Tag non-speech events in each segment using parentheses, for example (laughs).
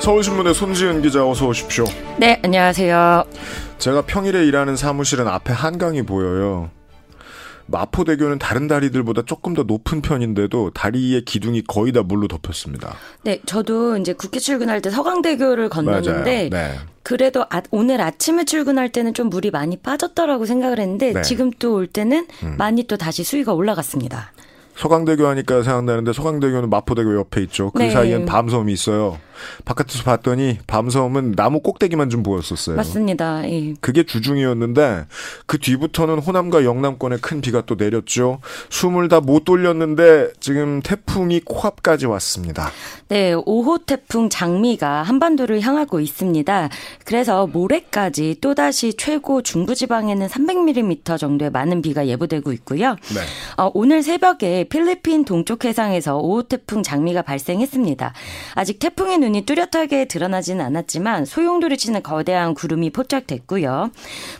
서울신문의 손지은 기자 어서 오십시오. 네, 안녕하세요. 제가 평일에 일하는 사무실은 앞에 한강이 보여요. 마포대교는 다른 다리들보다 조금 더 높은 편인데도 다리의 기둥이 거의 다 물로 덮였습니다. 네, 저도 이제 국회 출근할 때 서강대교를 건넜는데 네. 그래도 아, 오늘 아침에 출근할 때는 좀 물이 많이 빠졌다라고 생각을 했는데 네. 지금 또 올 때는 음. 많이 또 다시 수위가 올라갔습니다. 서강대교 하니까 생각나는데 서강대교는 마포대교 옆에 있죠. 그 네. 사이엔 밤섬이 있어요. 바깥에서 봤더니 밤섬은 나무 꼭대기만 좀 보였었어요. 맞습니다. 예. 그게 주중이었는데 그 뒤부터는 호남과 영남권에 큰 비가 또 내렸죠. 숨을 다 못 돌렸는데 지금 태풍이 코앞까지 왔습니다. 네, 5호 태풍 장미가 한반도를 향하고 있습니다. 그래서 모레까지 또다시 최고 중부지방에는 300mm 정도의 많은 비가 예보되고 있고요. 네. 어, 오늘 새벽에 필리핀 동쪽 해상에서 5호 태풍 장미가 발생했습니다. 아직 태풍의 눈 눈이 뚜렷하게 드러나지는 않았지만 소용돌이 치는 거대한 구름이 포착됐고요.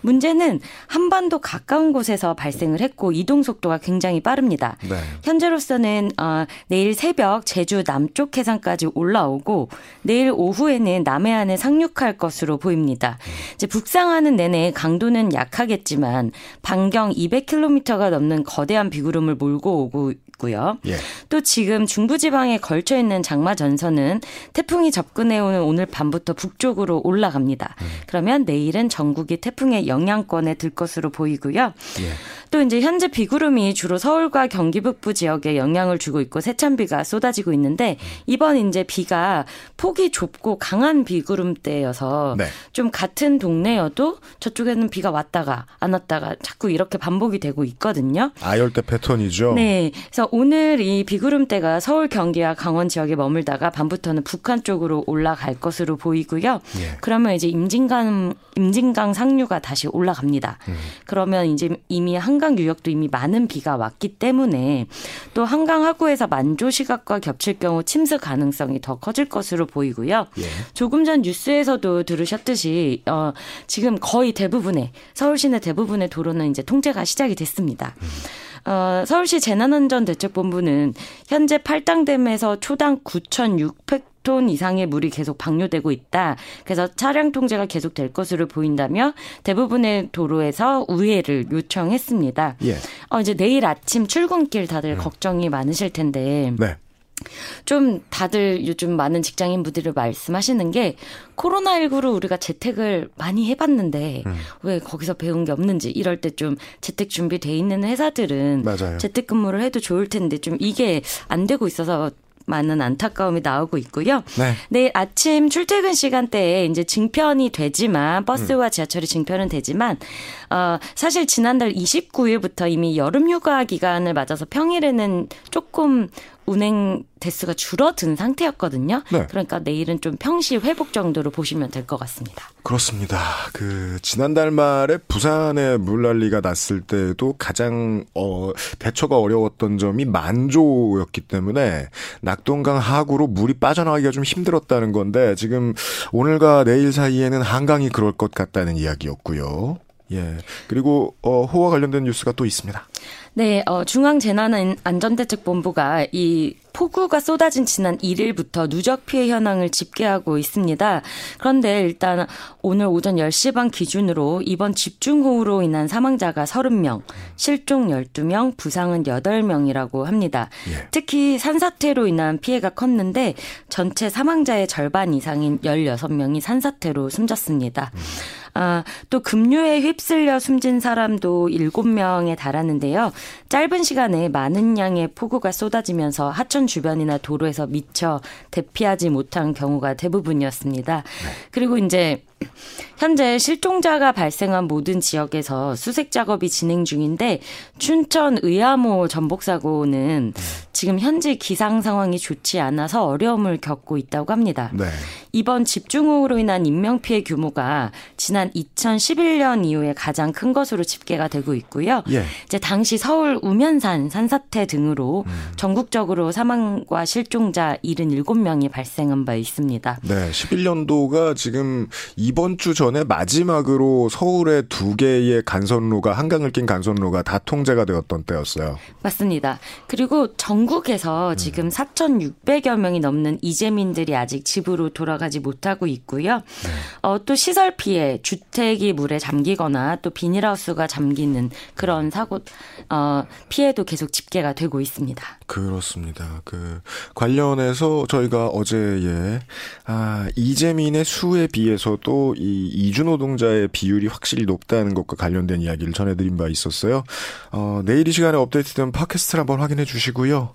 문제는 한반도 가까운 곳에서 발생을 했고 이동 속도가 굉장히 빠릅니다. 네. 현재로서는 어, 내일 새벽 제주 남쪽 해상까지 올라오고 내일 오후에는 남해안에 상륙할 것으로 보입니다. 이제 북상하는 내내 강도는 약하겠지만 반경 200km가 넘는 거대한 비구름을 몰고 오고 있고요. 예. 또 지금 중부지방에 걸쳐 있는 장마 전선은 태풍이 접근해 오는 오늘 밤부터 북쪽으로 올라갑니다. 음. 그러면 내일은 전국이 태풍의 영향권에 들 것으로 보이고요. 예. 또 이제 현재 비구름이 주로 서울과 경기 북부 지역에 영향을 주고 있고 세찬비가 쏟아지고 있는데 이번 이제 비가 폭이 좁고 강한 비구름대여서 네. 좀 같은 동네여도 저쪽에는 비가 왔다가 안 왔다가 자꾸 이렇게 반복이 되고 있거든요. 아열대 패턴이죠. 네. 그래서 오늘 이 비구름대가 서울 경기와 강원 지역에 머물다가 밤부터는 북한 쪽으로 올라갈 것으로 보이고요. 예. 그러면 이제 임진강 임진강 상류가 다시 올라갑니다. 음. 그러면 이제 이미 한 한강 유역도 이미 많은 비가 왔기 때문에 또 한강 하구에서 만조 시각과 겹칠 경우 침수 가능성이 더 커질 것으로 보이고요. 예. 조금 전 뉴스에서도 들으셨듯이 어, 지금 거의 대부분의 서울 시내 대부분의 도로는 이제 통제가 시작이 됐습니다. 음. 어, 서울시 재난안전대책본부는 현재 팔당댐에서 초당 9,600 톤 이상의 물이 계속 방류되고 있다. 그래서 차량 통제가 계속 될 것으로 보인다며 대부분의 도로에서 우회를 요청했습니다. 예. 어, 이제 내일 아침 출근길 다들 음. 걱정이 많으실 텐데. 네. 좀 다들 요즘 많은 직장인 분들이 말씀하시는 게 코로나19로 우리가 재택을 많이 해봤는데 음. 왜 거기서 배운 게 없는지 이럴 때 좀 재택 준비돼 있는 회사들은 맞아요. 재택 근무를 해도 좋을 텐데 좀 이게 안 되고 있어서 많은 안타까움이 나오고 있고요. 네. 내일 아침 출퇴근 시간대에 이제 증편이 되지만 버스와 음. 지하철이 증편은 되지만 어 사실 지난달 29일부터 이미 여름 휴가 기간을 맞아서 평일에는 조금 운행 대수가 줄어든 상태였거든요. 네. 그러니까 내일은 좀 평시 회복 정도로 보시면 될 것 같습니다. 그렇습니다. 그 지난달 말에 부산에 물난리가 났을 때도 가장 어 대처가 어려웠던 점이 만조였기 때문에 낙동강 하구로 물이 빠져나가기가 좀 힘들었다는 건데 지금 오늘과 내일 사이에는 한강이 그럴 것 같다는 이야기였고요. 예. 그리고 어 호와 관련된 뉴스가 또 있습니다. 네, 어, 중앙재난안전대책본부가 이 폭우가 쏟아진 지난 1일부터 누적 피해 현황을 집계하고 있습니다. 그런데 일단 오늘 오전 10시 반 기준으로 이번 집중호우로 인한 사망자가 30명, 실종 12명, 부상은 8명이라고 합니다. 예. 특히 산사태로 인한 피해가 컸는데 전체 사망자의 절반 이상인 16명이 산사태로 숨졌습니다. 음. 아, 또 급류에 휩쓸려 숨진 사람도 7명에 달하는데요. 짧은 시간에 많은 양의 폭우가 쏟아지면서 하천 주변이나 도로에서 미처 대피하지 못한 경우가 대부분이었습니다. 네. 그리고 이제 현재 실종자가 발생한 모든 지역에서 수색 작업이 진행 중인데 춘천 의암호 전복 사고는 지금 현재 기상 상황이 좋지 않아서 어려움을 겪고 있다고 합니다. 네. 이번 집중호우로 인한 인명 피해 규모가 지난 2011년 이후에 가장 큰 것으로 집계가 되고 있고요. 예. 이제 당시 서울 우면산 산사태 등으로 음. 전국적으로 사망과 실종자 77명이 발생한 바 있습니다. 네, 11년도가 지금 이번 주 전에 마지막으로 서울의 두 개의 간선로가 한강을 낀 간선로가 다 통제가 되었던 때였어요. 맞습니다. 그리고 전국에서 지금 4,600여 명이 넘는 이재민들이 아직 집으로 돌아가지 못하고 있고요. 네. 어, 또 시설 피해, 주택이 물에 잠기거나 또 비닐하우스가 잠기는 그런 사고 어, 피해도 계속 집계가 되고 있습니다. 그렇습니다. 그 관련해서 저희가 어제에 아, 이재민의 수에 비해서도 이 이주 노동자의 비율이 확실히 높다는 것과 관련된 이야기를 전해드린 바 있었어요. 어, 내일 이 시간에 업데이트된 팟캐스트를 한번 확인해 주시고요.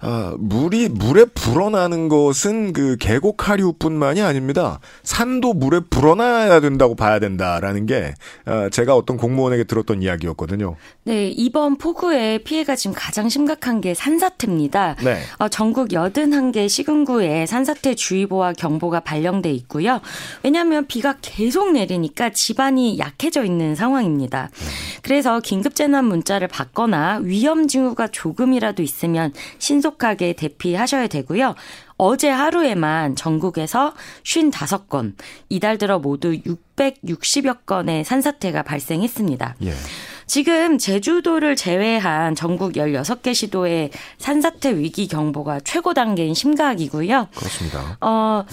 아, 물이 물에 불어나는 것은 그 계곡 하류뿐만이 아닙니다. 산도 물에 불어나야 된다고 봐야 된다라는 게 아, 제가 어떤 공무원에게 들었던 이야기였거든요. 네, 이번 폭우의 피해가 지금 가장 심각한 게 산사태입니다. 네. 어, 전국 81개 시군구에 산사태 주의보와 경보가 발령돼 있고요. 왜냐하면 비가 계속 내리니까 집안이 약해져 있는 상황입니다. 그래서 긴급재난 문자를 받거나 위험 징후가 조금이라도 있으면 신속 신속하게 대피하셔야 되고요. 어제 하루에만 전국에서 55건, 이달 들어 모두 660여 건의 산사태가 발생했습니다. 예. 지금 제주도를 제외한 전국 16개 시도의 산사태 위기 경보가 최고 단계인 심각이고요. 그렇습니다. 어,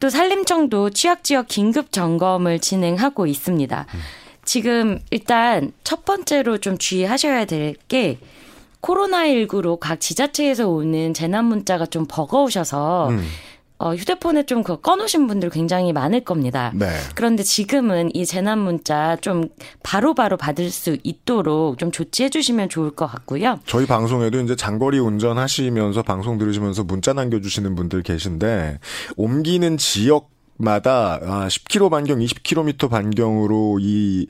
또 산림청도 취약 지역 긴급 점검을 진행하고 있습니다. 음. 지금 일단 첫 번째로 좀 주의하셔야 될 게 코로나19로 각 지자체에서 오는 재난 문자가 좀 버거우셔서 음. 어, 휴대폰에 좀그 꺼놓으신 분들 굉장히 많을 겁니다. 네. 그런데 지금은 이 재난 문자 좀 바로바로 바로 받을 수 있도록 좀 조치해 주시면 좋을 것 같고요. 저희 방송에도 이제 장거리 운전하시면서 방송 들으시면서 문자 남겨주시는 분들 계신데 옮기는 지역 마다 10km 반경, 20km 반경으로 이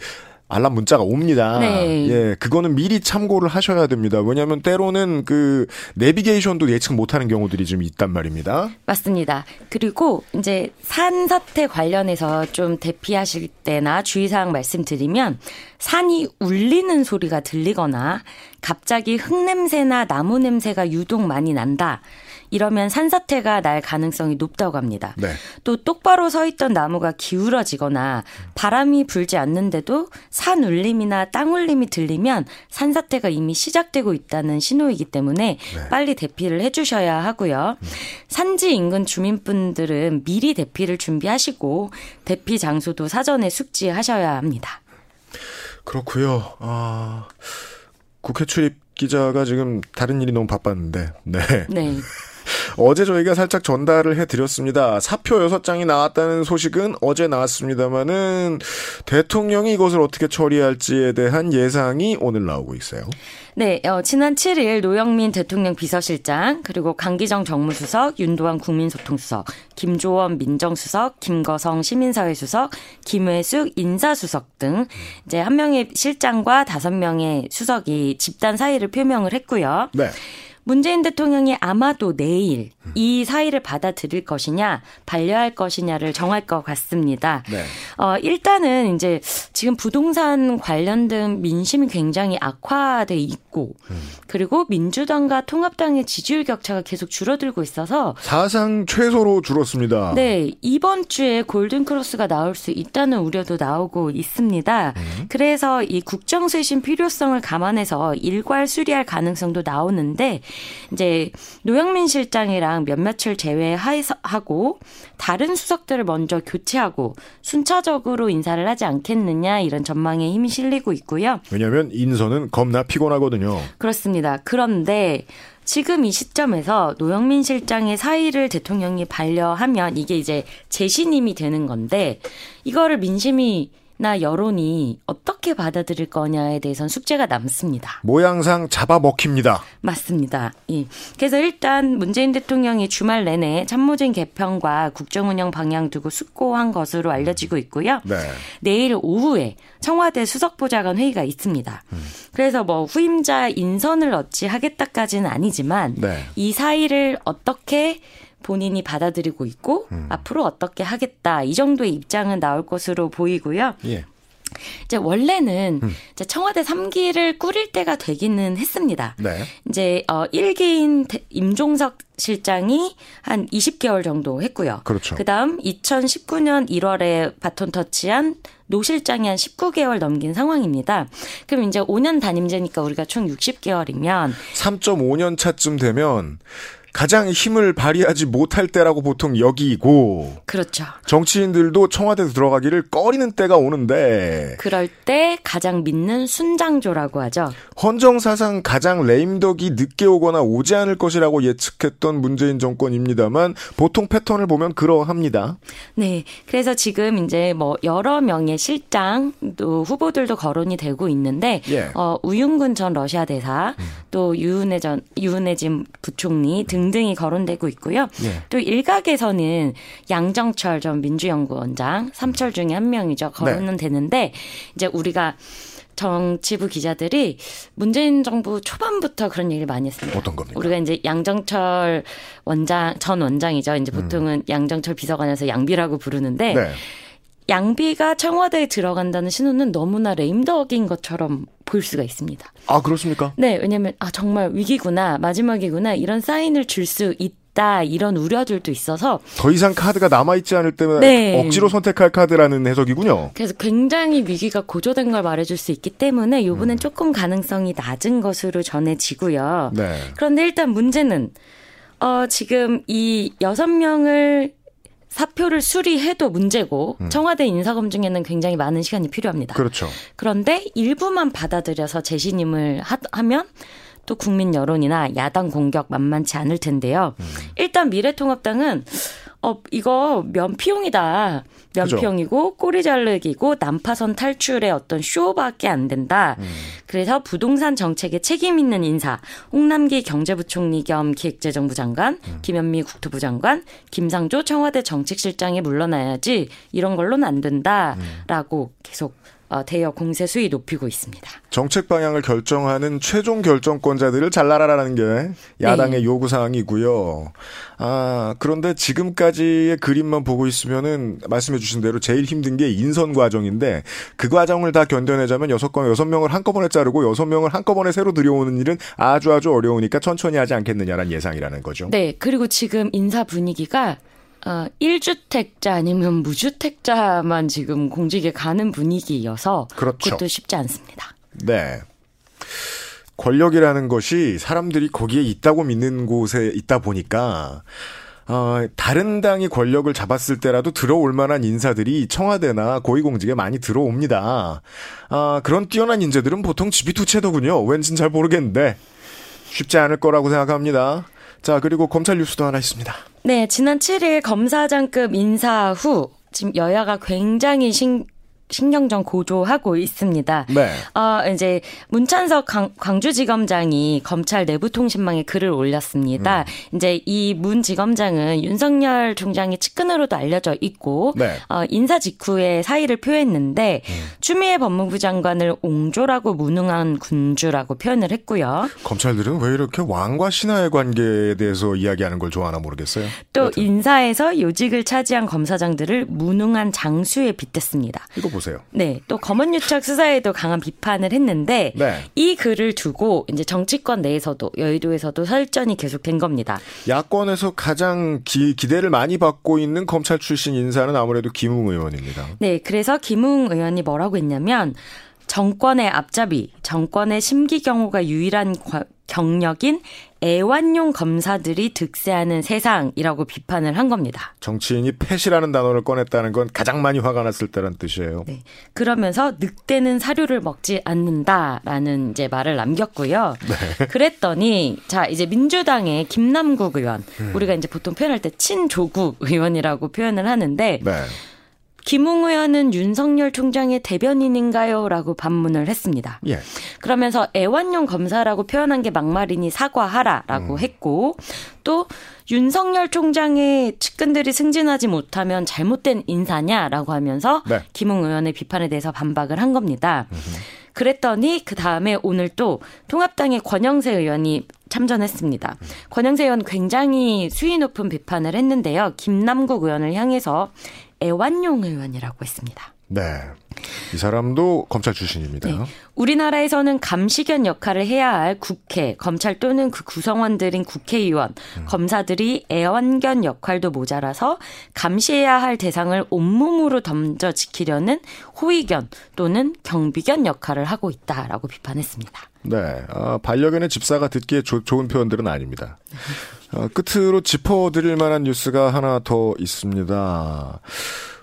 알람 문자가 옵니다. 네. 예, 그거는 미리 참고를 하셔야 됩니다. 왜냐하면 때로는 그 내비게이션도 예측 못하는 경우들이 좀 있단 말입니다. 맞습니다. 그리고 이제 산사태 관련해서 좀 대피하실 때나 주의사항 말씀드리면 산이 울리는 소리가 들리거나 갑자기 흙 냄새나 나무 냄새가 유독 많이 난다. 이러면 산사태가 날 가능성이 높다고 합니다. 네. 또 똑바로 서 있던 나무가 기울어지거나 바람이 불지 않는데도 산 울림이나 땅 울림이 들리면 산사태가 이미 시작되고 있다는 신호이기 때문에 네. 빨리 대피를 해주셔야 하고요. 음. 산지 인근 주민분들은 미리 대피를 준비하시고 대피 장소도 사전에 숙지하셔야 합니다. 그렇고요. 아, 국회 출입 기자가 지금 다른 일이 너무 바빴는데, 네. 네. (laughs) 어제 저희가 살짝 전달을 해드렸습니다. 사표 6장이 나왔다는 소식은 어제 나왔습니다만은 대통령이 이것을 어떻게 처리할지에 대한 예상이 오늘 나오고 있어요. 네, 어, 지난 7일 노영민 대통령 비서실장, 그리고 강기정 정무수석, 윤도환 국민소통수석, 김조원 민정수석, 김거성 시민사회수석, 김회숙 인사수석 등 이제 한 명의 실장과 다섯 명의 수석이 집단 사의를 표명을 했고요. 네. 문재인 대통령이 아마도 내일 이 사의를 받아들일 것이냐 반려할 것이냐를 정할 것 같습니다. 네. 어, 일단은 이제 지금 부동산 관련된 민심이 굉장히 악화돼 있고 음. 그리고 민주당과 통합당의 지지율 격차가 계속 줄어들고 있어서 사상 최소로 줄었습니다. 네 이번 주에 골든 크로스가 나올 수 있다는 우려도 나오고 있습니다. 음. 그래서 이 국정 쇄신 필요성을 감안해서 일괄 수리할 가능성도 나오는데 이제 노영민 실장이랑 몇몇을 제외하고 다른 수석들을 먼저 교체하고 순차적으로 인사를 하지 않겠느냐 이런 전망에 힘이 실리고 있고요. 왜냐하면 인선은 겁나 피곤하거든요. 그렇습니다. 그런데 지금 이 시점에서 노영민 실장의 사의를 대통령이 반려하면 이게 이제 재신임이 되는 건데 이거를 민심이 나 여론이 어떻게 받아들일 거냐에 대해선 숙제가 남습니다. 모양상 잡아먹힙니다. 맞습니다. 예. 그래서 일단 문재인 대통령이 주말 내내 참모진 개편과 국정운영 방향 두고 숙고한 것으로 알려지고 있고요. 네. 내일 오후에 청와대 수석보좌관 회의가 있습니다. 음. 그래서 뭐 후임자 인선을 어찌 하겠다까지는 아니지만 네. 이 사이를 어떻게 본인이 받아들이고 있고 음. 앞으로 어떻게 하겠다 이 정도의 입장은 나올 것으로 보이고요. 예. 이제 원래는 음. 이제 청와대 3기를 꾸릴 때가 되기는 했습니다. 네. 이제 어 1기인 임종석 실장이 한 20개월 정도 했고요. 그렇죠. 그다음 2019년 1월에 바톤 터치한 노 실장이 한 19개월 넘긴 상황입니다. 그럼 이제 5년 단임제니까 우리가 총 60개월이면 3.5년 차쯤 되면 가장 힘을 발휘하지 못할 때라고 보통 여기고 그렇죠. 정치인들도 청와대 들어가기를 꺼리는 때가 오는데 그럴 때 가장 믿는 순장조라고 하죠. 헌정사상 가장 레임덕이 늦게 오거나 오지 않을 것이라고 예측했던 문재인 정권입니다만 보통 패턴을 보면 그러합니다. 네. 그래서 지금 이제 뭐 여러 명의 실장 또 후보들도 거론이 되고 있는데 예. 어, 우윤근 전 러시아 대사 음. 또 유은혜 전 유은혜 진 부총리 등 등등이 거론되고 있고요. 예. 또 일각에서는 양정철 전 민주연구원장, 삼철 중에 한 명이죠. 거론은 네. 되는데 이제 우리가 정치부 기자들이 문재인 정부 초반부터 그런 얘기를 많이 했습니다. 어떤 겁니까? 우리가 이제 양정철 원장 전 원장이죠. 이제 보통은 음. 양정철 비서관에서 양비라고 부르는데 네. 양비가 청와대에 들어간다는 신호는 너무나 레임덕인 것처럼 보일 수가 있습니다. 아 그렇습니까? 네, 왜냐하면 아 정말 위기구나 마지막이구나 이런 사인을 줄 수 있다 이런 우려들도 있어서 더 이상 카드가 남아 있지 않을 때면 네. 억지로 선택할 카드라는 해석이군요. 그래서 굉장히 위기가 고조된 걸 말해줄 수 있기 때문에 이번엔 음. 조금 가능성이 낮은 것으로 전해지고요. 네. 그런데 일단 문제는 어 지금 이 여섯 명을 사표를 수리해도 문제고 음. 청와대 인사검증에는 굉장히 많은 시간이 필요합니다. 그렇죠. 그런데 일부만 받아들여서 재신임을 하, 하면 또 국민 여론이나 야당 공격 만만치 않을 텐데요. 음. 일단 미래통합당은 어, 이거 면피용이다. 그죠. 꼬리 자르기고 난파선 탈출의 어떤 쇼밖에 안 된다. 음. 그래서 부동산 정책에 책임 있는 인사 홍남기 경제부총리 겸 기획재정부 장관, 음. 김현미 국토부 장관, 김상조 청와대 정책실장이 물러나야지 이런 걸로는 안 된다라고 음. 계속 어, 대여 공세 수위 높이고 있습니다. 정책 방향을 결정하는 최종 결정권자들을 잘라라라는 게 야당의 네. 요구 사항이고요. 아 그런데 지금까지의 그림만 보고 있으면은 말씀해주신 대로 제일 힘든 게 인선 과정인데 그 과정을 다 견뎌내자면 여섯 건 여섯 명을 한꺼번에 자르고 여섯 명을 한꺼번에 새로 들여오는 일은 아주 아주 어려우니까 천천히 하지 않겠느냐라는 예상이라는 거죠. 네 그리고 지금 인사 분위기가 어, 1주택자 아니면 무주택자만 지금 공직에 가는 분위기여서 그렇죠. 그것도 쉽지 않습니다. 네. 권력이라는 것이 사람들이 거기에 있다고 믿는 곳에 있다 보니까 어, 다른 당이 권력을 잡았을 때라도 들어올 만한 인사들이 청와대나 고위공직에 많이 들어옵니다. 아, 그런 뛰어난 인재들은 보통 집이 두 채더군요. 왠진 잘 모르겠는데 쉽지 않을 거라고 생각합니다. 자, 그리고 검찰 뉴스도 하나 있습니다. 네, 지난 7일 검사장급 인사 후 지금 여야가 굉장히 신, 신경전 고조하고 있습니다. 네. 어, 이제 문찬석 광, 주지검장이 검찰 내부 통신망에 글을 올렸습니다. 음. 이제 이 문 지검장은 윤석열 총장의 측근으로도 알려져 있고 네. 어, 인사 직후에 사의를 표했는데 음. 추미애 법무부 장관을 옹졸하고 무능한 군주라고 표현을 했고요. 검찰들은 왜 이렇게 왕과 신하의 관계에 대해서 이야기하는 걸 좋아하나 모르겠어요. 또 여튼. 인사에서 요직을 차지한 검사장들을 무능한 장수에 빗댔습니다. 이거 보세요. 보세요. 네, 또 검언유착 수사에도 강한 비판을 했는데 네. 이 글을 두고 이제 정치권 내에서도 여의도에서도 설전이 계속된 겁니다. 야권에서 가장 기, 기대를 많이 받고 있는 검찰 출신 인사는 아무래도 김웅 의원입니다. 네, 그래서 김웅 의원이 뭐라고 했냐면 정권의 앞잡이, 정권의 심기 경호가 유일한 경력인 애완용 검사들이 득세하는 세상이라고 비판을 한 겁니다. 정치인이 펫이라는 단어를 꺼냈다는 건 가장 많이 화가 났을 때란 뜻이에요. 네. 그러면서 늑대는 사료를 먹지 않는다라는 이제 말을 남겼고요. 네. 그랬더니 자 이제 민주당의 김남국 의원 음. 우리가 이제 보통 표현할 때 친조국 의원이라고 표현을 하는데. 네. 김웅 의원은 윤석열 총장의 대변인인가요? 라고 반문을 했습니다. 예. 그러면서 애완용 검사라고 표현한 게 막말이니 사과하라라고 음. 했고 또 윤석열 총장의 측근들이 승진하지 못하면 잘못된 인사냐라고 하면서 네. 김웅 의원의 비판에 대해서 반박을 한 겁니다. 음흠. 그랬더니 그 다음에 오늘 또 통합당의 권영세 의원이 참전했습니다. 권영세 의원 굉장히 수위 높은 비판을 했는데요. 김남국 의원을 향해서 애완용 의원이라고 했습니다. 네. 이 사람도 검찰 출신입니다. 네. 우리나라에서는 감시견 역할을 해야 할 국회, 검찰 또는 그 구성원들인 국회의원, 음. 검사들이 애완견 역할도 모자라서 감시해야 할 대상을 온몸으로 던져 지키려는 호위견 또는 경비견 역할을 하고 있다라고 비판했습니다. 네, 아, 반려견의 집사가 듣기에 조, 좋은 표현들은 아닙니다. 어, 끝으로 짚어드릴 만한 뉴스가 하나 더 있습니다.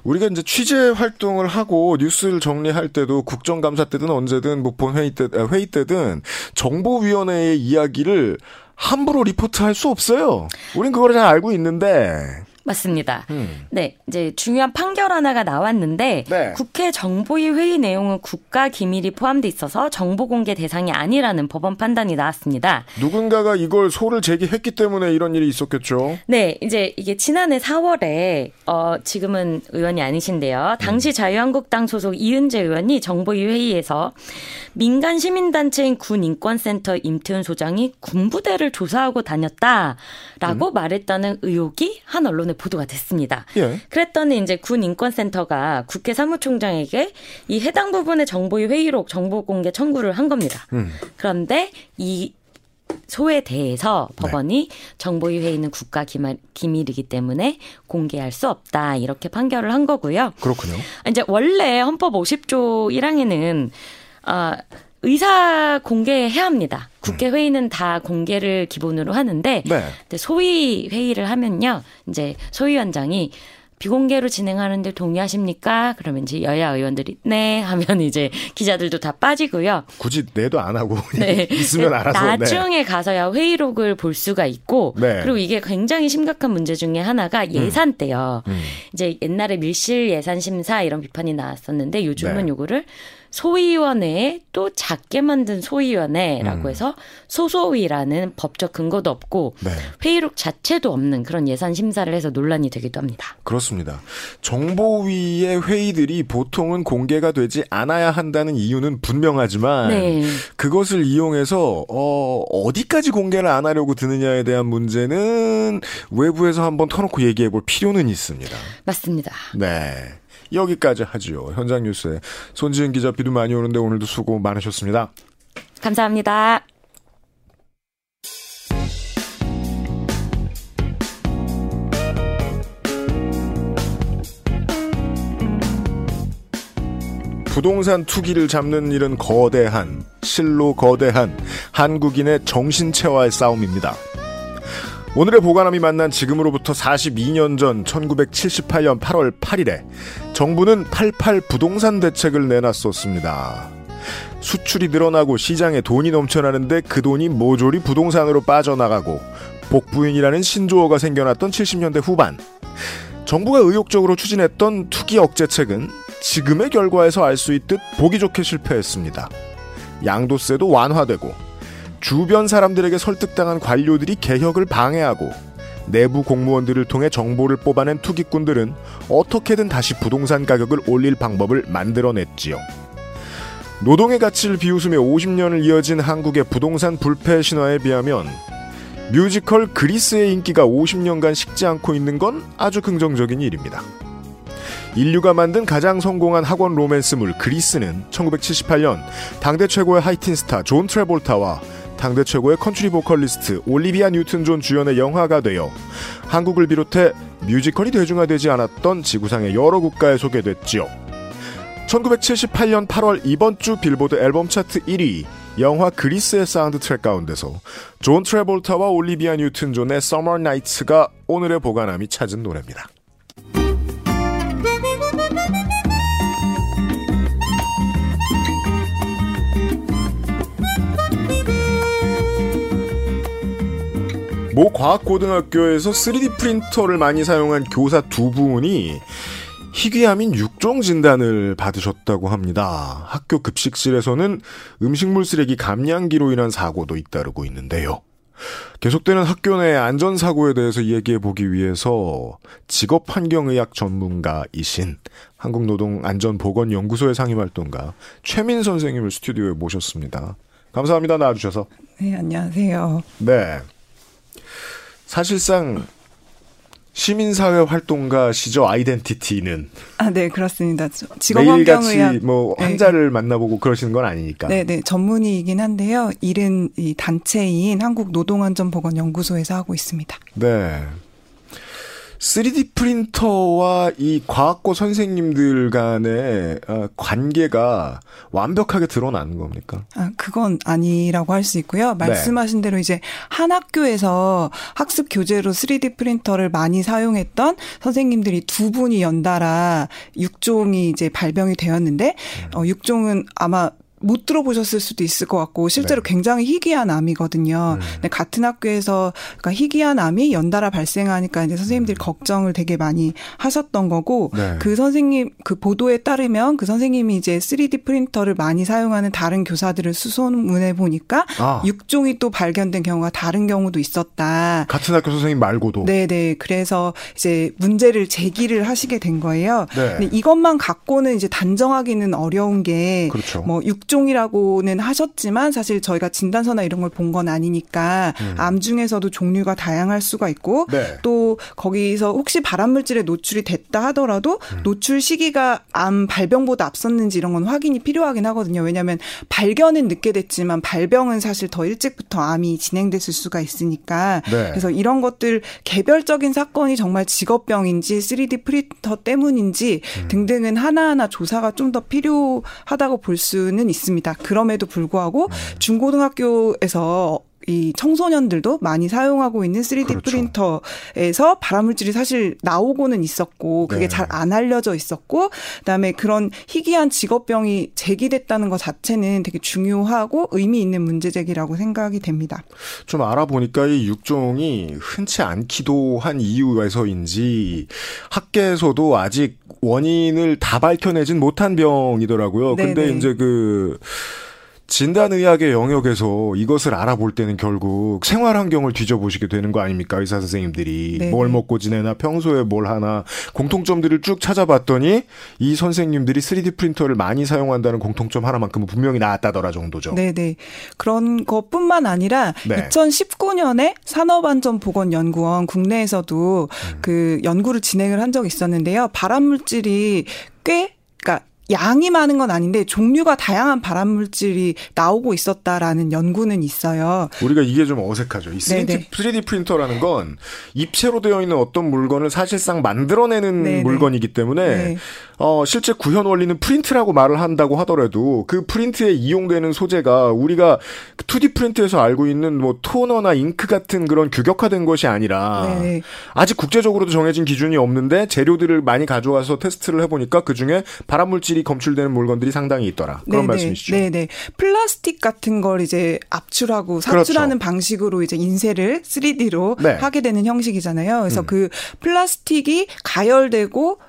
우리가 이제 취재 활동을 하고 뉴스를 정리할 때도 국정감사 때든 언제든 뭐 본회의 때, 아, 회의 때든 정보위원회의 이야기를 함부로 리포트할 수 없어요. 우린 그걸 잘 알고 있는데 맞습니다. 음. 네, 이제 중요한 판결 하나가 나왔는데 네. 국회 정보위 회의 내용은 국가 기밀이 포함돼 있어서 정보 공개 대상이 아니라는 법원 판단이 나왔습니다. 누군가가 이걸 소를 제기했기 때문에 이런 일이 있었겠죠. 네, 이제 이게 지난해 4월에 어 지금은 의원이 아니신데요. 당시 음. 자유한국당 소속 이은재 의원이 정보위 회의에서 민간 시민 단체인 군인권센터 임태훈 소장이 군부대를 조사하고 다녔다라고 음. 말했다는 의혹이 한 언론에 보도가 됐습니다. 예. 그랬더니 이제 군 인권센터가 국회 사무총장에게 이 해당 부분의 정보의 회의록 정보 공개 청구를 한 겁니다. 음. 그런데 이 소에 대해서 법원이 네. 정보위 회의는 국가 기밀, 이기 때문에 공개할 수 없다 이렇게 판결을 한 거고요. 그렇군요. 이제 원래 헌법 50조 1항에는 아 의사 공개해야 합니다. 국회 음. 회의는 다 공개를 기본으로 하는데 네. 소위 회의를 하면요. 이제 소위원장이 비공개로 진행하는데 동의하십니까? 그러면 이제 여야 의원들이 네 하면 이제 기자들도 다 빠지고요. 굳이 내도 안 하고 (laughs) 네. 있으면 알아서 네. 나중에 네. 가서야 회의록을 볼 수가 있고 네. 그리고 이게 굉장히 심각한 문제 중에 하나가 음. 예산 때요. 음. 음. 이제 옛날에 밀실 예산 심사 이런 비판이 나왔었는데 요즘은 네. 요거를 소위원회에 또 작게 만든 소위원회라고 음. 해서 소소위라는 법적 근거도 없고 네. 회의록 자체도 없는 그런 예산 심사를 해서 논란이 되기도 합니다. 그렇습니다. 정보위의 회의들이 보통은 공개가 되지 않아야 한다는 이유는 분명하지만 네. 그것을 이용해서 어, 어디까지 공개를 안 하려고 드느냐에 대한 문제는 외부에서 한번 터놓고 얘기해 볼 필요는 있습니다. 맞습니다. 네. 여기까지 하지요. 현장 뉴스에 손지은 기자 비도 많이 오는데 오늘도 수고 많으셨습니다. 감사합니다. 부동산 투기를 잡는 일은 거대한, 실로 거대한 한국인의 정신체와의 싸움입니다. 오늘의 보관함이 만난 지금으로부터 42년 전 1978년 8월 8일에 정부는 88 부동산 대책을 내놨었습니다. 수출이 늘어나고 시장에 돈이 넘쳐나는데 그 돈이 모조리 부동산으로 빠져나가고 복부인이라는 신조어가 생겨났던 70년대 후반 정부가 의욕적으로 추진했던 투기 억제책은 지금의 결과에서 알 수 있듯 보기 좋게 실패했습니다. 양도세도 완화되고 주변 사람들에게 설득당한 관료들이 개혁을 방해하고 내부 공무원들을 통해 정보를 뽑아낸 투기꾼들은 어떻게든 다시 부동산 가격을 올릴 방법을 만들어냈지요. 노동의 가치를 비웃으며 50년을 이어진 한국의 부동산 불패 신화에 비하면 뮤지컬 그리스의 인기가 50년간 식지 않고 있는 건 아주 긍정적인 일입니다. 인류가 만든 가장 성공한 학원 로맨스물 그리스는 1978년 당대 최고의 하이틴 스타 존 트래볼타와 당대 최고의 컨트리 보컬리스트 올리비아 뉴튼 존 주연의 영화가 되어 한국을 비롯해 뮤지컬이 대중화되지 않았던 지구상의 여러 국가에 소개됐지요. 1978년 8월 이번 주 빌보드 앨범 차트 1위 영화 그리스의 사운드 트랙 가운데서 존 트래볼타와 올리비아 뉴튼 존의 Summer Nights가 오늘의 보관함이 찾은 노래입니다. 모 과학고등학교에서 3D 프린터를 많이 사용한 교사 두 분이 희귀암인 육종 진단을 받으셨다고 합니다. 학교 급식실에서는 음식물 쓰레기 감량기로 인한 사고도 잇따르고 있는데요. 계속되는 학교 내 안전사고에 대해서 얘기해 보기 위해서 직업환경의학 전문가이신 한국노동안전보건연구소의 상임활동가 최민 선생님을 스튜디오에 모셨습니다. 감사합니다. 나와주셔서. 네, 안녕하세요. 네. 사실상 시민사회 활동가 시죠 아이덴티티는 아네 그렇습니다 직업환경의학 뭐 네. 환자를 만나보고 그러시는 건 아니니까 네네 네. 전문의이긴 한데요 일은 이 단체인 한국노동안전보건연구소에서 하고 있습니다 네 3D 프린터와 이 과학고 선생님들 간의 어, 관계가 완벽하게 드러나는 겁니까? 아, 그건 아니라고 할 수 있고요. 네. 말씀하신 네. 대로 이제 한 학교에서 학습 교재로 3D 프린터를 많이 사용했던 선생님들이 두 분이 연달아 육종이 이제 발병이 되었는데 음. 어, 육종은 아마 못 들어보셨을 수도 있을 것 같고 실제로 네. 굉장히 희귀한 암이거든요. 음. 근데 같은 학교에서 그러니까 희귀한 암이 연달아 발생하니까 이제 선생님들이 음. 걱정을 되게 많이 하셨던 거고 네. 그 선생님 그 보도에 따르면 그 선생님이 이제 3D 프린터를 많이 사용하는 다른 교사들을 수소문해 보니까 아. 육종이 또 발견된 경우가 다른 경우도 있었다. 같은 학교 선생님 말고도. 네, 네. 그래서 이제 문제를 제기를 하시게 된 거예요. 네. 근데 이것만 갖고는 이제 단정하기는 어려운 게뭐 그렇죠. 육종이라고는 하셨지만 사실 저희가 진단서나 이런 걸 본 건 아니니까 음. 암 중에서도 종류가 다양할 수가 있고 네. 또 거기서 혹시 발암 물질에 노출이 됐다 하더라도 음. 노출 시기가 암 발병보다 앞섰는지 이런 건 확인이 필요하긴 하거든요. 왜냐하면 발견은 늦게 됐지만 발병은 사실 더 일찍부터 암이 진행됐을 수가 있으니까 네. 그래서 이런 것들 개별적인 사건이 정말 직업병인지 3D 프린터 때문인지 음. 등등은 하나하나 조사가 좀 더 필요하다고 볼 수는 있습니다. 있습니다. 그럼에도 불구하고 음. 중고등학교에서 이 청소년들도 많이 사용하고 있는 3D 그렇죠. 프린터에서 발암물질이 사실 나오고는 있었고 그게 네. 잘안 알려져 있었고 그다음에 그런 희귀한 직업병이 제기됐다는 것 자체는 되게 중요하고 의미 있는 문제 제기라고 생각이 됩니다. 좀 알아보니까 이 육종이 흔치 않기도 한 이유에서인지 학계에서도 아직 원인을 다 밝혀내진 못한 병이더라고요. 네네. 근데 이제 그 진단의학의 영역에서 이것을 알아볼 때는 결국 생활 환경을 뒤져보시게 되는 거 아닙니까? 의사 선생님들이. 네네. 뭘 먹고 지내나 평소에 뭘 하나 공통점들을 쭉 찾아봤더니 이 선생님들이 3D 프린터를 많이 사용한다는 공통점 하나만큼은 분명히 나왔다더라 정도죠. 네네. 그런 것뿐만 아니라 네. 2019년에 산업안전보건연구원 국내에서도 음. 그 연구를 진행을 한 적이 있었는데요. 발암 물질이 꽤 그러니까 양이 많은 건 아닌데 종류가 다양한 발암 물질이 나오고 있었다라는 연구는 있어요. 우리가 이게 좀 어색하죠. 이 3D, 3D 프린터라는 건 입체로 되어 있는 어떤 물건을 사실상 만들어내는 네네. 물건이기 때문에 네. 어, 실제 구현 원리는 프린트라고 말을 한다고 하더라도 그 프린트에 이용되는 소재가 우리가 2D 프린트에서 알고 있는 뭐 토너나 잉크 같은 그런 규격화된 것이 아니라 네네. 아직 국제적으로도 정해진 기준이 없는데 재료들을 많이 가져와서 테스트를 해보니까 그 중에 발암 물질이 검출되는 물건들이 상당히 있더라. 그런 네네. 말씀이시죠. 네네. 플라스틱 같은 걸 이제 압출하고 삽출하는 그렇죠. 방식으로 이제 인쇄를 3D로 네. 하게 되는 형식이잖아요. 그래서 음. 그 플라스틱이 가열되고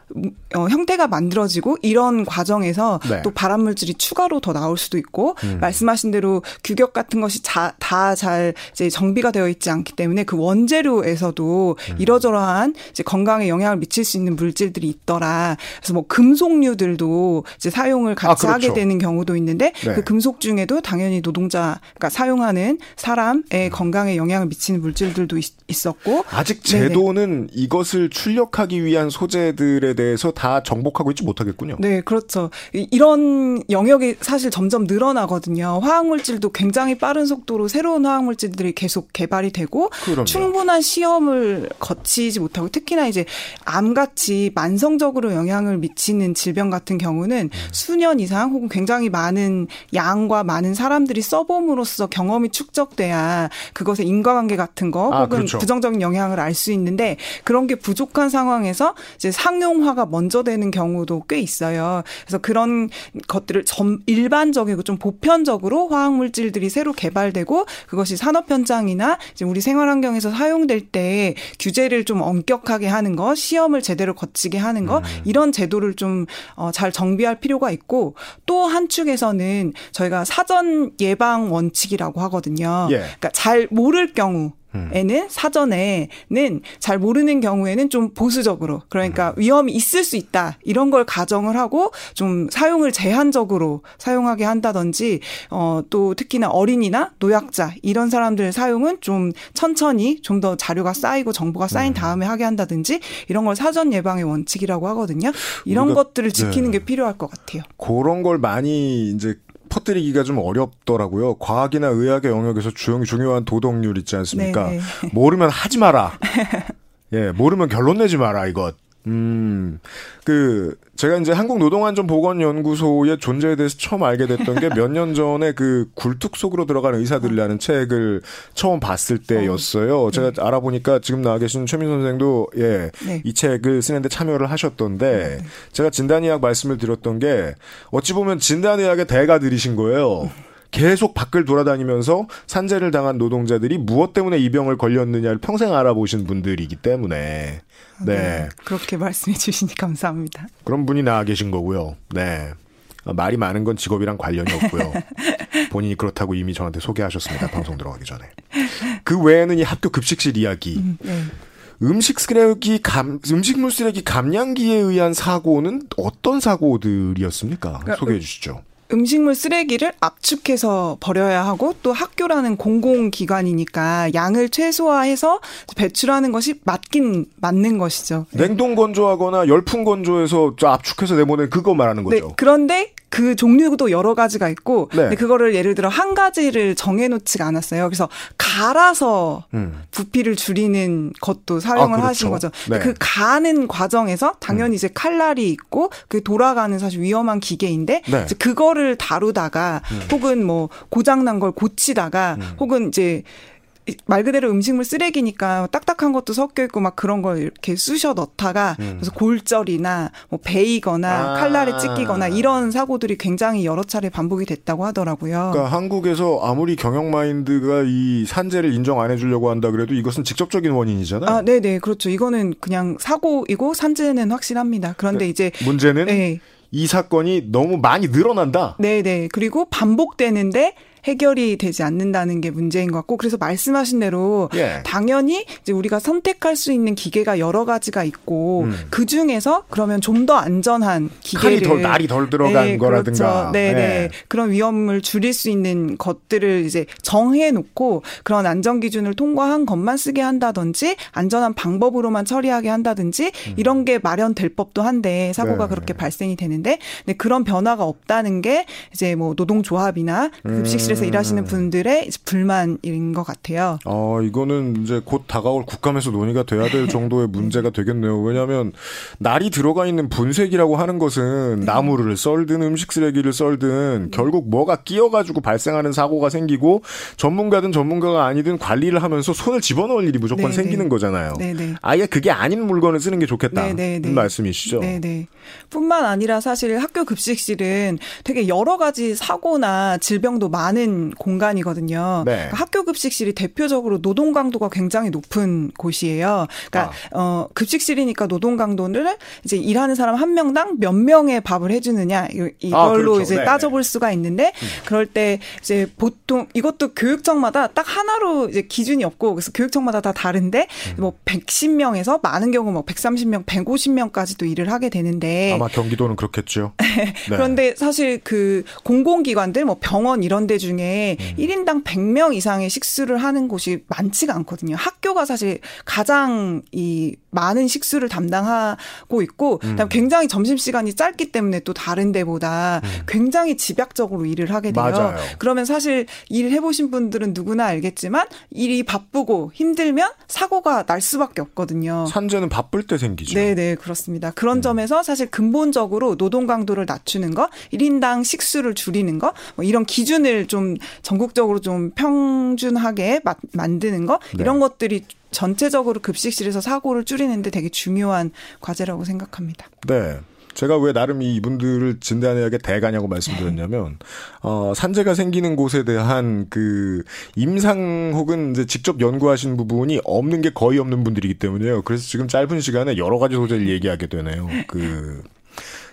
어, 형태가 만들어지고 이런 과정에서 네. 또 발암 물질이 추가로 더 나올 수도 있고 음. 말씀하신 대로 규격 같은 것이 다 잘 이제 정비가 되어 있지 않기 때문에 그 원재료에서도 음. 이러저러한 이제 건강에 영향을 미칠 수 있는 물질들이 있더라. 그래서 뭐 금속류들도 이제 사용을 같이 아, 그렇죠. 하게 되는 경우도 있는데 네. 그 금속 중에도 당연히 노동자가 그러니까 사용하는 사람의 음. 건강에 영향을 미치는 물질들도 있, 었고 아직 제도는 네네. 이것을 출력하기 위한 소재들에 대해서 다 정복하고 있지 못하겠군요. 네, 그렇죠. 이런 영역이 사실 점점 늘어나거든요. 화학물질도 굉장히 빠른 속도로 새로운 화학물질들이 계속 개발이 되고 그럼요. 충분한 시험을 거치지 못하고 특히나 이제 암같이 만성적으로 영향을 미치는 질병 같은 경우는 음. 수년 이상 혹은 굉장히 많은 양과 많은 사람들이 써봄으로써 경험이 축적돼야 그것의 인과관계 같은 거 아, 혹은 그렇죠. 부정적인 영향을 알 수 있는데 그런 게 부족한 상황에서 이제 상용화 활성화가 먼저 되는 경우도 꽤 있어요. 그래서 그런 것들을 점 일반적이고 좀 보편적으로 화학 물질들이 새로 개발되고 그것이 산업 현장이나 우리 생활 환경에서 사용될 때 규제를 좀 엄격하게 하는 것, 시험을 제대로 거치게 하는 것 음. 이런 제도를 좀잘 어, 정비할 필요가 있고 또 한 축에서는 저희가 사전 예방 원칙이라고 하거든요. 예. 그러니까 잘 모를 경우 에는 사전에는 잘 모르는 경우에는 좀 보수적으로 그러니까 음. 위험이 있을 수 있다 이런 걸 가정을 하고 좀 사용을 제한적으로 사용하게 한다든지 어 또 특히나 어린이나 노약자 이런 사람들 사용은 좀 천천히 좀 더 자료가 쌓이고 정보가 쌓인 음. 다음에 하게 한다든지 이런 걸 사전 예방의 원칙이라고 하거든요. 이런 것들을 지키는 네. 게 필요할 것 같아요. 그런 걸 많이 이제 퍼뜨리기가 좀 어렵더라고요. 과학이나 의학의 영역에서 주요, 중요한 도덕률 있지 않습니까? 네네. 네. 모르면 하지 마라. 예, 모르면 결론 내지 마라, 이것. 음, 그, 제가 이제 한국노동안전보건연구소의 존재에 대해서 처음 알게 됐던 게 (laughs) 몇 년 전에 그 굴뚝 속으로 들어간 의사들이라는 책을 처음 봤을 때였어요. 어, 제가 네. 알아보니까 지금 나와 계신 최민 선생도 예, 네. 이 책을 쓰는데 참여를 하셨던데 네. 제가 진단의학 말씀을 드렸던 게 어찌 보면 진단의학의 대가들이신 거예요. 계속 밖을 돌아다니면서 산재를 당한 노동자들이 무엇 때문에 이 병을 걸렸느냐를 평생 알아보신 분들이기 때문에 네. 네. 그렇게 말씀해 주시니 감사합니다. 그런 분이 나와 계신 거고요. 네. 말이 많은 건 직업이랑 관련이 없고요. (laughs) 본인이 그렇다고 이미 저한테 소개하셨습니다. 방송 들어가기 전에. 그 외에는 이 학교 급식실 이야기. 음, 네. 음식 쓰레기 감 음식물 쓰레기 감량기에 의한 사고는 어떤 사고들이었습니까? 그러니까 소개해 주시죠. 음식물 쓰레기를 압축해서 버려야 하고 또 학교라는 공공기관이니까 양을 최소화해서 배출하는 것이 맞긴 맞는 것이죠. 냉동 건조하거나 열풍 건조해서 압축해서 내보낸 그거 말하는 거죠. 네, 그런데 그 종류도 여러 가지가 있고 네. 근데 그거를 예를 들어 한 가지를 정해놓지가 않았어요. 그래서 갈아서 음. 부피를 줄이는 것도 사용을 아, 그렇죠. 하신 거죠. 네. 그 가는 과정에서 당연히 음. 이제 칼날이 있고 그 돌아가는 사실 위험한 기계인데 네. 그거를 다루다가 음. 혹은 뭐 고장난 걸 고치다가 음. 혹은 이제 말 그대로 음식물 쓰레기니까 딱딱한 것도 섞여 있고 막 그런 걸 이렇게 쑤셔 넣다가 음. 그래서 골절이나 뭐 베이거나 아. 칼날에 찢기거나 이런 사고들이 굉장히 여러 차례 반복이 됐다고 하더라고요. 그러니까 한국에서 아무리 경영 마인드가 이 산재를 인정 안 해주려고 한다 그래도 이것은 직접적인 원인이잖아요. 아, 네, 네, 그렇죠. 이거는 그냥 사고이고 산재는 확실합니다. 그런데 그 이제 문제는 네. 이 사건이 너무 많이 늘어난다. 네, 네. 그리고 반복되는데 해결이 되지 않는다는 게 문제인 것 같고 그래서 말씀하신 대로 예. 당연히 이제 우리가 선택할 수 있는 기계가 여러 가지가 있고 음. 그 중에서 그러면 좀 더 안전한 기계를 덜 날이 덜 들어간 네, 거라든가 그렇죠. 네, 네, 네. 그런 위험을 줄일 수 있는 것들을 이제 정해 놓고 그런 안전 기준을 통과한 것만 쓰게 한다든지 안전한 방법으로만 처리하게 한다든지 음. 이런 게 마련될 법도 한데 사고가 네. 그렇게 발생이 되는데 네, 그런 변화가 없다는 게 이제 뭐 노동조합이나 급식 사무실에서 음. 일하시는 분들의 불만인 것 같아요. 어, 이거는 이제 곧 다가올 국감에서 논의가 돼야 될 (laughs) 정도의 문제가 되겠네요. 왜냐하면 날이 들어가 있는 분쇄기라고 하는 것은 네. 나무를 썰든 음식 쓰레기를 썰든 결국 뭐가 끼어가지고 발생하는 사고가 생기고 전문가든 전문가가 아니든 관리를 하면서 손을 집어넣을 일이 무조건 네네. 생기는 거잖아요. 네네. 아예 그게 아닌 물건을 쓰는 게 좋겠다. 는 말씀이시죠. 네네. 뿐만 아니라 사실 학교 급식실은 되게 여러 가지 사고나 질병도 많은 많은 공간이거든요. 네. 그러니까 학교 급식실이 대표적으로 노동 강도가 굉장히 높은 곳이에요. 그러니까 아. 어 급식실이니까 노동 강도를 이제 일하는 사람 한 명당 몇 명의 밥을 해주느냐 이걸로 아, 그렇죠. 이제 네, 따져볼 네. 수가 있는데 음. 그럴 때 이제 보통 이것도 교육청마다 딱 하나로 이제 기준이 없고 그래서 교육청마다 다 다른데 음. 뭐 110명에서 많은 경우 뭐 130명, 150명까지도 일을 하게 되는데 아마 경기도는 그렇겠죠. (laughs) 네. 그런데 사실 그 공공기관들 뭐 병원 이런 데 중에 음. 1인당 100명 이상의 식수를 하는 곳이 많지가 않거든요. 학교가 사실 가장 이 많은 식수를 담당하고 있고 음. 굉장히 점심 시간이 짧기 때문에 또 다른 데보다 음. 굉장히 집약적으로 일을 하게 돼요. 맞아요. 그러면 사실 일을 해보신 분들은 누구나 알겠지만 일이 바쁘고 힘들면 사고가 날 수밖에 없거든요. 산재는 바쁠 때 생기죠. 네, 네, 그렇습니다. 그런 음. 점에서 사실 근본적으로 노동 강도를 낮추는 거, 1인당 식수를 줄이는 거, 뭐 이런 기준을 좀 전국적으로 좀 평준하게 마, 만드는 거 네. 이런 것들이 전체적으로 급식실에서 사고를 줄이는데 되게 중요한 과제라고 생각합니다. 네. 제가 왜 나름 이분들을 진단의학의 대가냐고 말씀드렸냐면 어, 산재가 생기는 곳에 대한 그 임상 혹은 이제 직접 연구하신 부분이 없는 게 거의 없는 분들이기 때문에요. 그래서 지금 짧은 시간에 여러 가지 소재를 얘기하게 되네요. 그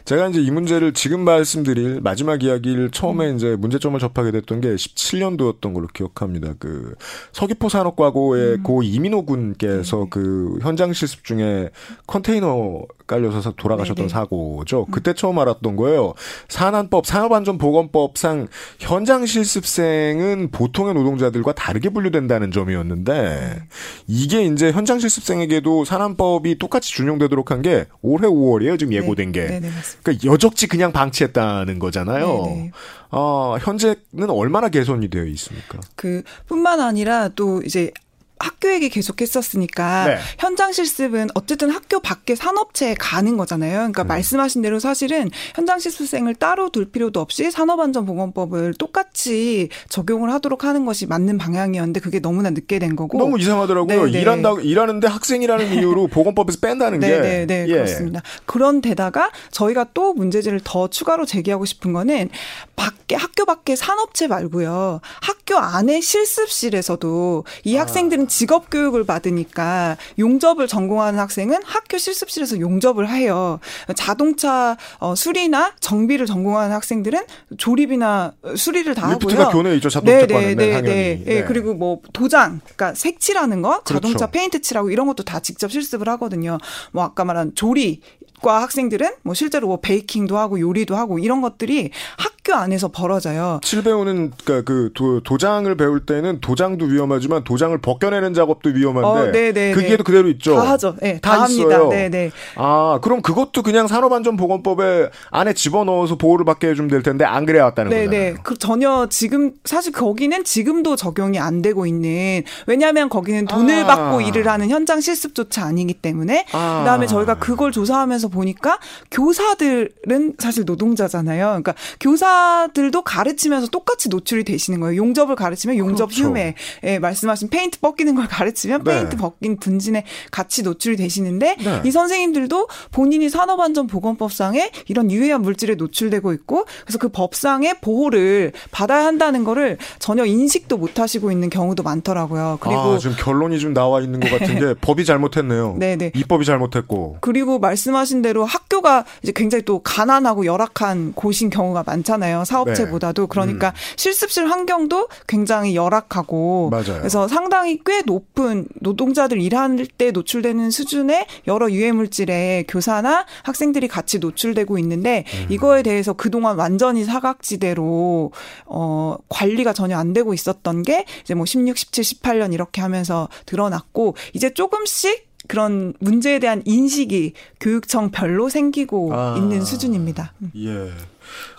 제가 이제 이 문제를 지금 말씀드릴 마지막 이야기를 처음에 음. 이제 문제점을 접하게 됐던 게 17년도였던 걸로 기억합니다. 그 서귀포 산업과고의 음. 고 이민호 군께서 네. 그 현장 실습 중에 컨테이너 깔려서 돌아가셨던 네네. 사고죠. 음. 그때 처음 알았던 거예요. 산안법, 산업안전보건법상 현장 실습생은 보통의 노동자들과 다르게 분류된다는 점이었는데 이게 이제 현장 실습생에게도 산안법이 똑같이 준용되도록 한 게 올해 5월이에요. 지금 예고된 게. 네네, 그러니까 여적지 그냥 방치했다는 거잖아요. 네네. 어, 현재는 얼마나 개선이 되어 있습니까? 그 뿐만 아니라 또 이제 학교 얘기 계속 했었으니까 네. 현장 실습은 어쨌든 학교 밖에 산업체에 가는 거잖아요. 그러니까 음. 말씀하신 대로 사실은 현장 실습생을 따로 둘 필요도 없이 산업안전보건법을 똑같이 적용을 하도록 하는 것이 맞는 방향이었는데 그게 너무나 늦게 된 거고 너무 이상하더라고요. 네네. 네. 일한다 일하는데 학생이라는 (laughs) 이유로 보건법에서 뺀다는 게 네네 네, 예. 그렇습니다. 그런 데다가 저희가 또 문제지를 더 추가로 제기하고 싶은 거는 밖에 학교 밖에 산업체 말고요. 학교 안에 실습실에서도 이 아. 학생들은 직업 교육을 받으니까 용접을 전공하는 학생은 학교 실습실에서 용접을 해요. 자동차 어, 수리나 정비를 전공하는 학생들은 조립이나 수리를 다 리프트가 학교 내 있죠 자동차 과는 네, 네, 네, 네. 그리고 뭐 도장, 그러니까 색칠하는 거, 자동차 그렇죠. 페인트 칠하고 이런 것도 다 직접 실습을 하거든요. 뭐 아까 말한 조리 과 학생들은 뭐 실제로 뭐 베이킹도 하고 요리도 하고 이런 것들이 학 교 안에서 벌어져요. 칠 배우는 그러니까 그 도, 도장을 배울 때는 도장도 위험하지만 도장을 벗겨내는 작업도 위험한데 어, 네네, 네, 그 기계도 그대로 있죠. 다 하죠. 네, 다, 다 합니다. 네, 네. 아, 그럼 그것도 그냥 산업안전보건법에 안에 집어넣어서 보호를 받게 해주면 될 텐데 안 그래 왔다는 네, 거잖아요. 네, 그 전혀 지금 사실 거기는 지금도 적용이 안 되고 있는 왜냐하면 거기는 돈을 아. 받고 일을 하는 현장 실습조차 아니기 때문에 아. 그다음에 저희가 그걸 조사하면서 보니까 교사들은 사실 노동자잖아요. 그러니까 교사 들도 가르치면서 똑같이 노출이 되시는 거예요. 용접을 가르치면 용접 그렇죠. 흄에 예, 말씀하신 페인트 벗기는 걸 가르치면 네. 페인트 벗긴 분진에 같이 노출이 되시는데 네. 이 선생님들도 본인이 산업안전보건법상에 이런 유해한 물질에 노출되고 있고 그래서 그 법상의 보호를 받아야 한다는 거를 전혀 인식도 못 하시고 있는 경우도 많더라고요. 그리고 아, 지금 결론이 좀 나와 있는 것 같은 게 (laughs) 법이 잘못했네요. 네네. 입법이 잘못했고. 그리고 말씀하신 대로 학교가 이제 굉장히 또 가난하고 열악한 곳인 경우가 많잖아요. 사업체보다도. 네. 그러니까 음. 실습실 환경도 굉장히 열악하고. 맞아요. 그래서 상당히 꽤 높은 노동자들 일할 때 노출되는 수준의 여러 유해 물질에 교사나 학생들이 같이 노출되고 있는데 음. 이거에 대해서 그동안 완전히 사각지대로 어 관리가 전혀 안 되고 있었던 게 이제 뭐 16, 17, 18년 이렇게 하면서 드러났고 이제 조금씩 그런 문제에 대한 인식이 교육청별로 생기고 아, 있는 수준입니다. 음. 예.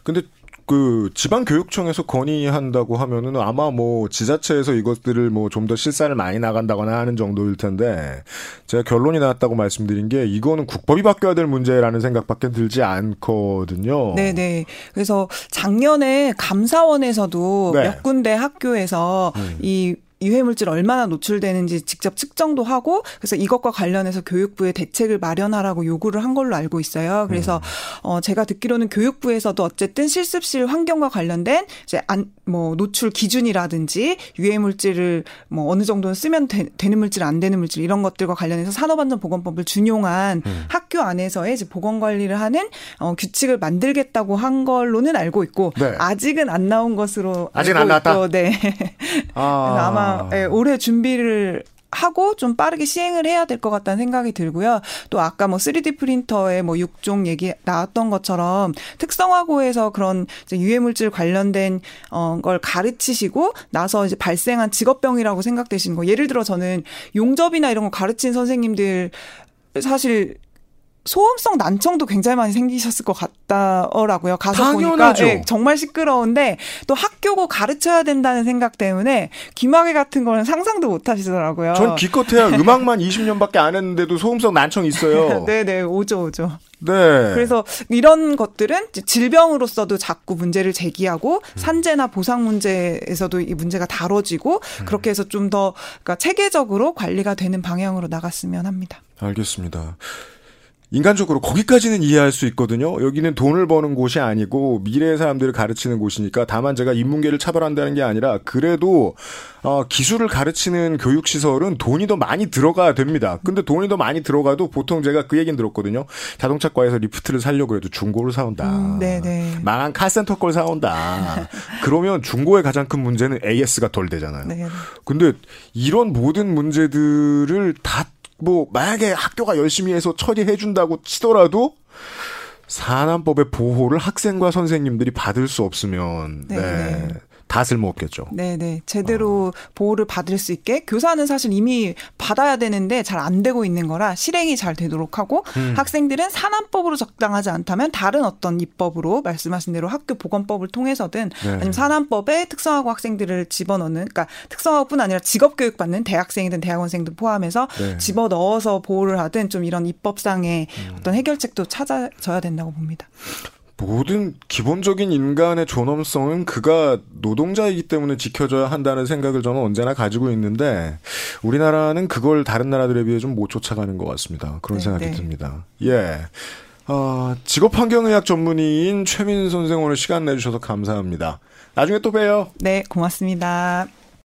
근데 그 지방 교육청에서 건의한다고 하면은 아마 뭐 지자체에서 이것들을 뭐 좀 더 실사를 많이 나간다거나 하는 정도일 텐데 제가 결론이 나왔다고 말씀드린 게 이거는 국법이 바뀌어야 될 문제라는 생각밖에 들지 않거든요. 네, 네. 그래서 작년에 감사원에서도 네. 몇 군데 학교에서 음. 이 유해물질 얼마나 노출되는지 직접 측정도 하고 그래서 이것과 관련해서 교육부에 대책을 마련하라고 요구를 한 걸로 알고 있어요. 그래서 음. 어 제가 듣기로는 교육부에서도 어쨌든 실습실 환경과 관련된 이제 안 뭐 노출 기준이라든지 유해물질을 뭐 어느 정도는 쓰면 되, 는 물질 안 되는 물질 이런 것들과 관련해서 산업안전보건법을 준용한 음. 학교 안에서의 이제 보건 관리를 하는 어 규칙을 만들겠다고 한 걸로는 알고 있고 네. 아직은 안 나온 것으로 아직 안 나왔다. 네. 아. 아마 아. 예, 올해 준비를 하고 좀 빠르게 시행을 해야 될 것 같다는 생각이 들고요. 또 아까 뭐 3D 프린터의 뭐 6종 얘기 나왔던 것처럼 특성화고에서 그런 유해물질 관련된 어걸 가르치시고 나서 이제 발생한 직업병이라고 생각되시는 거. 예를 들어 저는 용접이나 이런 거 가르친 선생님들 사실 소음성 난청도 굉장히 많이 생기셨을 것 같다라고요. 가서 당연하죠. 보니까 네, 정말 시끄러운데 또 학교고 가르쳐야 된다는 생각 때문에 귀마개 같은 거는 상상도 못 하시더라고요. 전 기껏해야 음악만 20년밖에 안 했는데도 소음성 난청 있어요. 네네 (laughs) 네, 오죠 오죠. 네. 그래서 이런 것들은 질병으로서도 자꾸 문제를 제기하고 음. 산재나 보상 문제에서도 이 문제가 다뤄지고 음. 그렇게 해서 좀 더 그러니까 체계적으로 관리가 되는 방향으로 나갔으면 합니다. 알겠습니다. 인간적으로 거기까지는 이해할 수 있거든요. 여기는 돈을 버는 곳이 아니고 미래의 사람들을 가르치는 곳이니까 다만 제가 인문계를 차별한다는 게 아니라 그래도 어, 기술을 가르치는 교육 시설은 돈이 더 많이 들어가야 됩니다. 근데 돈이 더 많이 들어가도 보통 제가 그 얘기는 들었거든요. 자동차과에서 리프트를 살려고 해도 중고를 사온다. 음, 네네. 망한 카센터 걸 사온다. 그러면 중고의 가장 큰 문제는 AS가 덜 되잖아요. 네 근데 이런 모든 문제들을 다 뭐 만약에 학교가 열심히 해서 처리해 준다고 치더라도 산안법의 보호를 학생과 선생님들이 받을 수 없으면 네. 네. 다 쓸모없겠죠. 네네. 제대로 어. 보호를 받을 수 있게 교사는 사실 이미 받아야 되는데 잘 안 되고 있는 거라 실행이 잘 되도록 하고 음. 학생들은 산안법으로 적당하지 않다면 다른 어떤 입법으로 말씀하신 대로 학교 보건법을 통해서든 네. 아니면 산안법에 특성화고 학생들을 집어넣는 그러니까 특성화고뿐 아니라 직업 교육 받는 대학생이든 대학원생들 포함해서 네. 집어넣어서 보호를 하든 좀 이런 입법상의 음. 어떤 해결책도 찾아져야 된다고 봅니다. 모든 기본적인 인간의 존엄성은 그가 노동자이기 때문에 지켜져야 한다는 생각을 저는 언제나 가지고 있는데 우리나라는 그걸 다른 나라들에 비해 좀 못 쫓아가는 것 같습니다. 그런 네, 생각이 네. 듭니다. 예. 어, 직업 환경의학 전문의인 최민 선생 오늘 시간 내주셔서 감사합니다. 나중에 또 봬요. 네, 고맙습니다.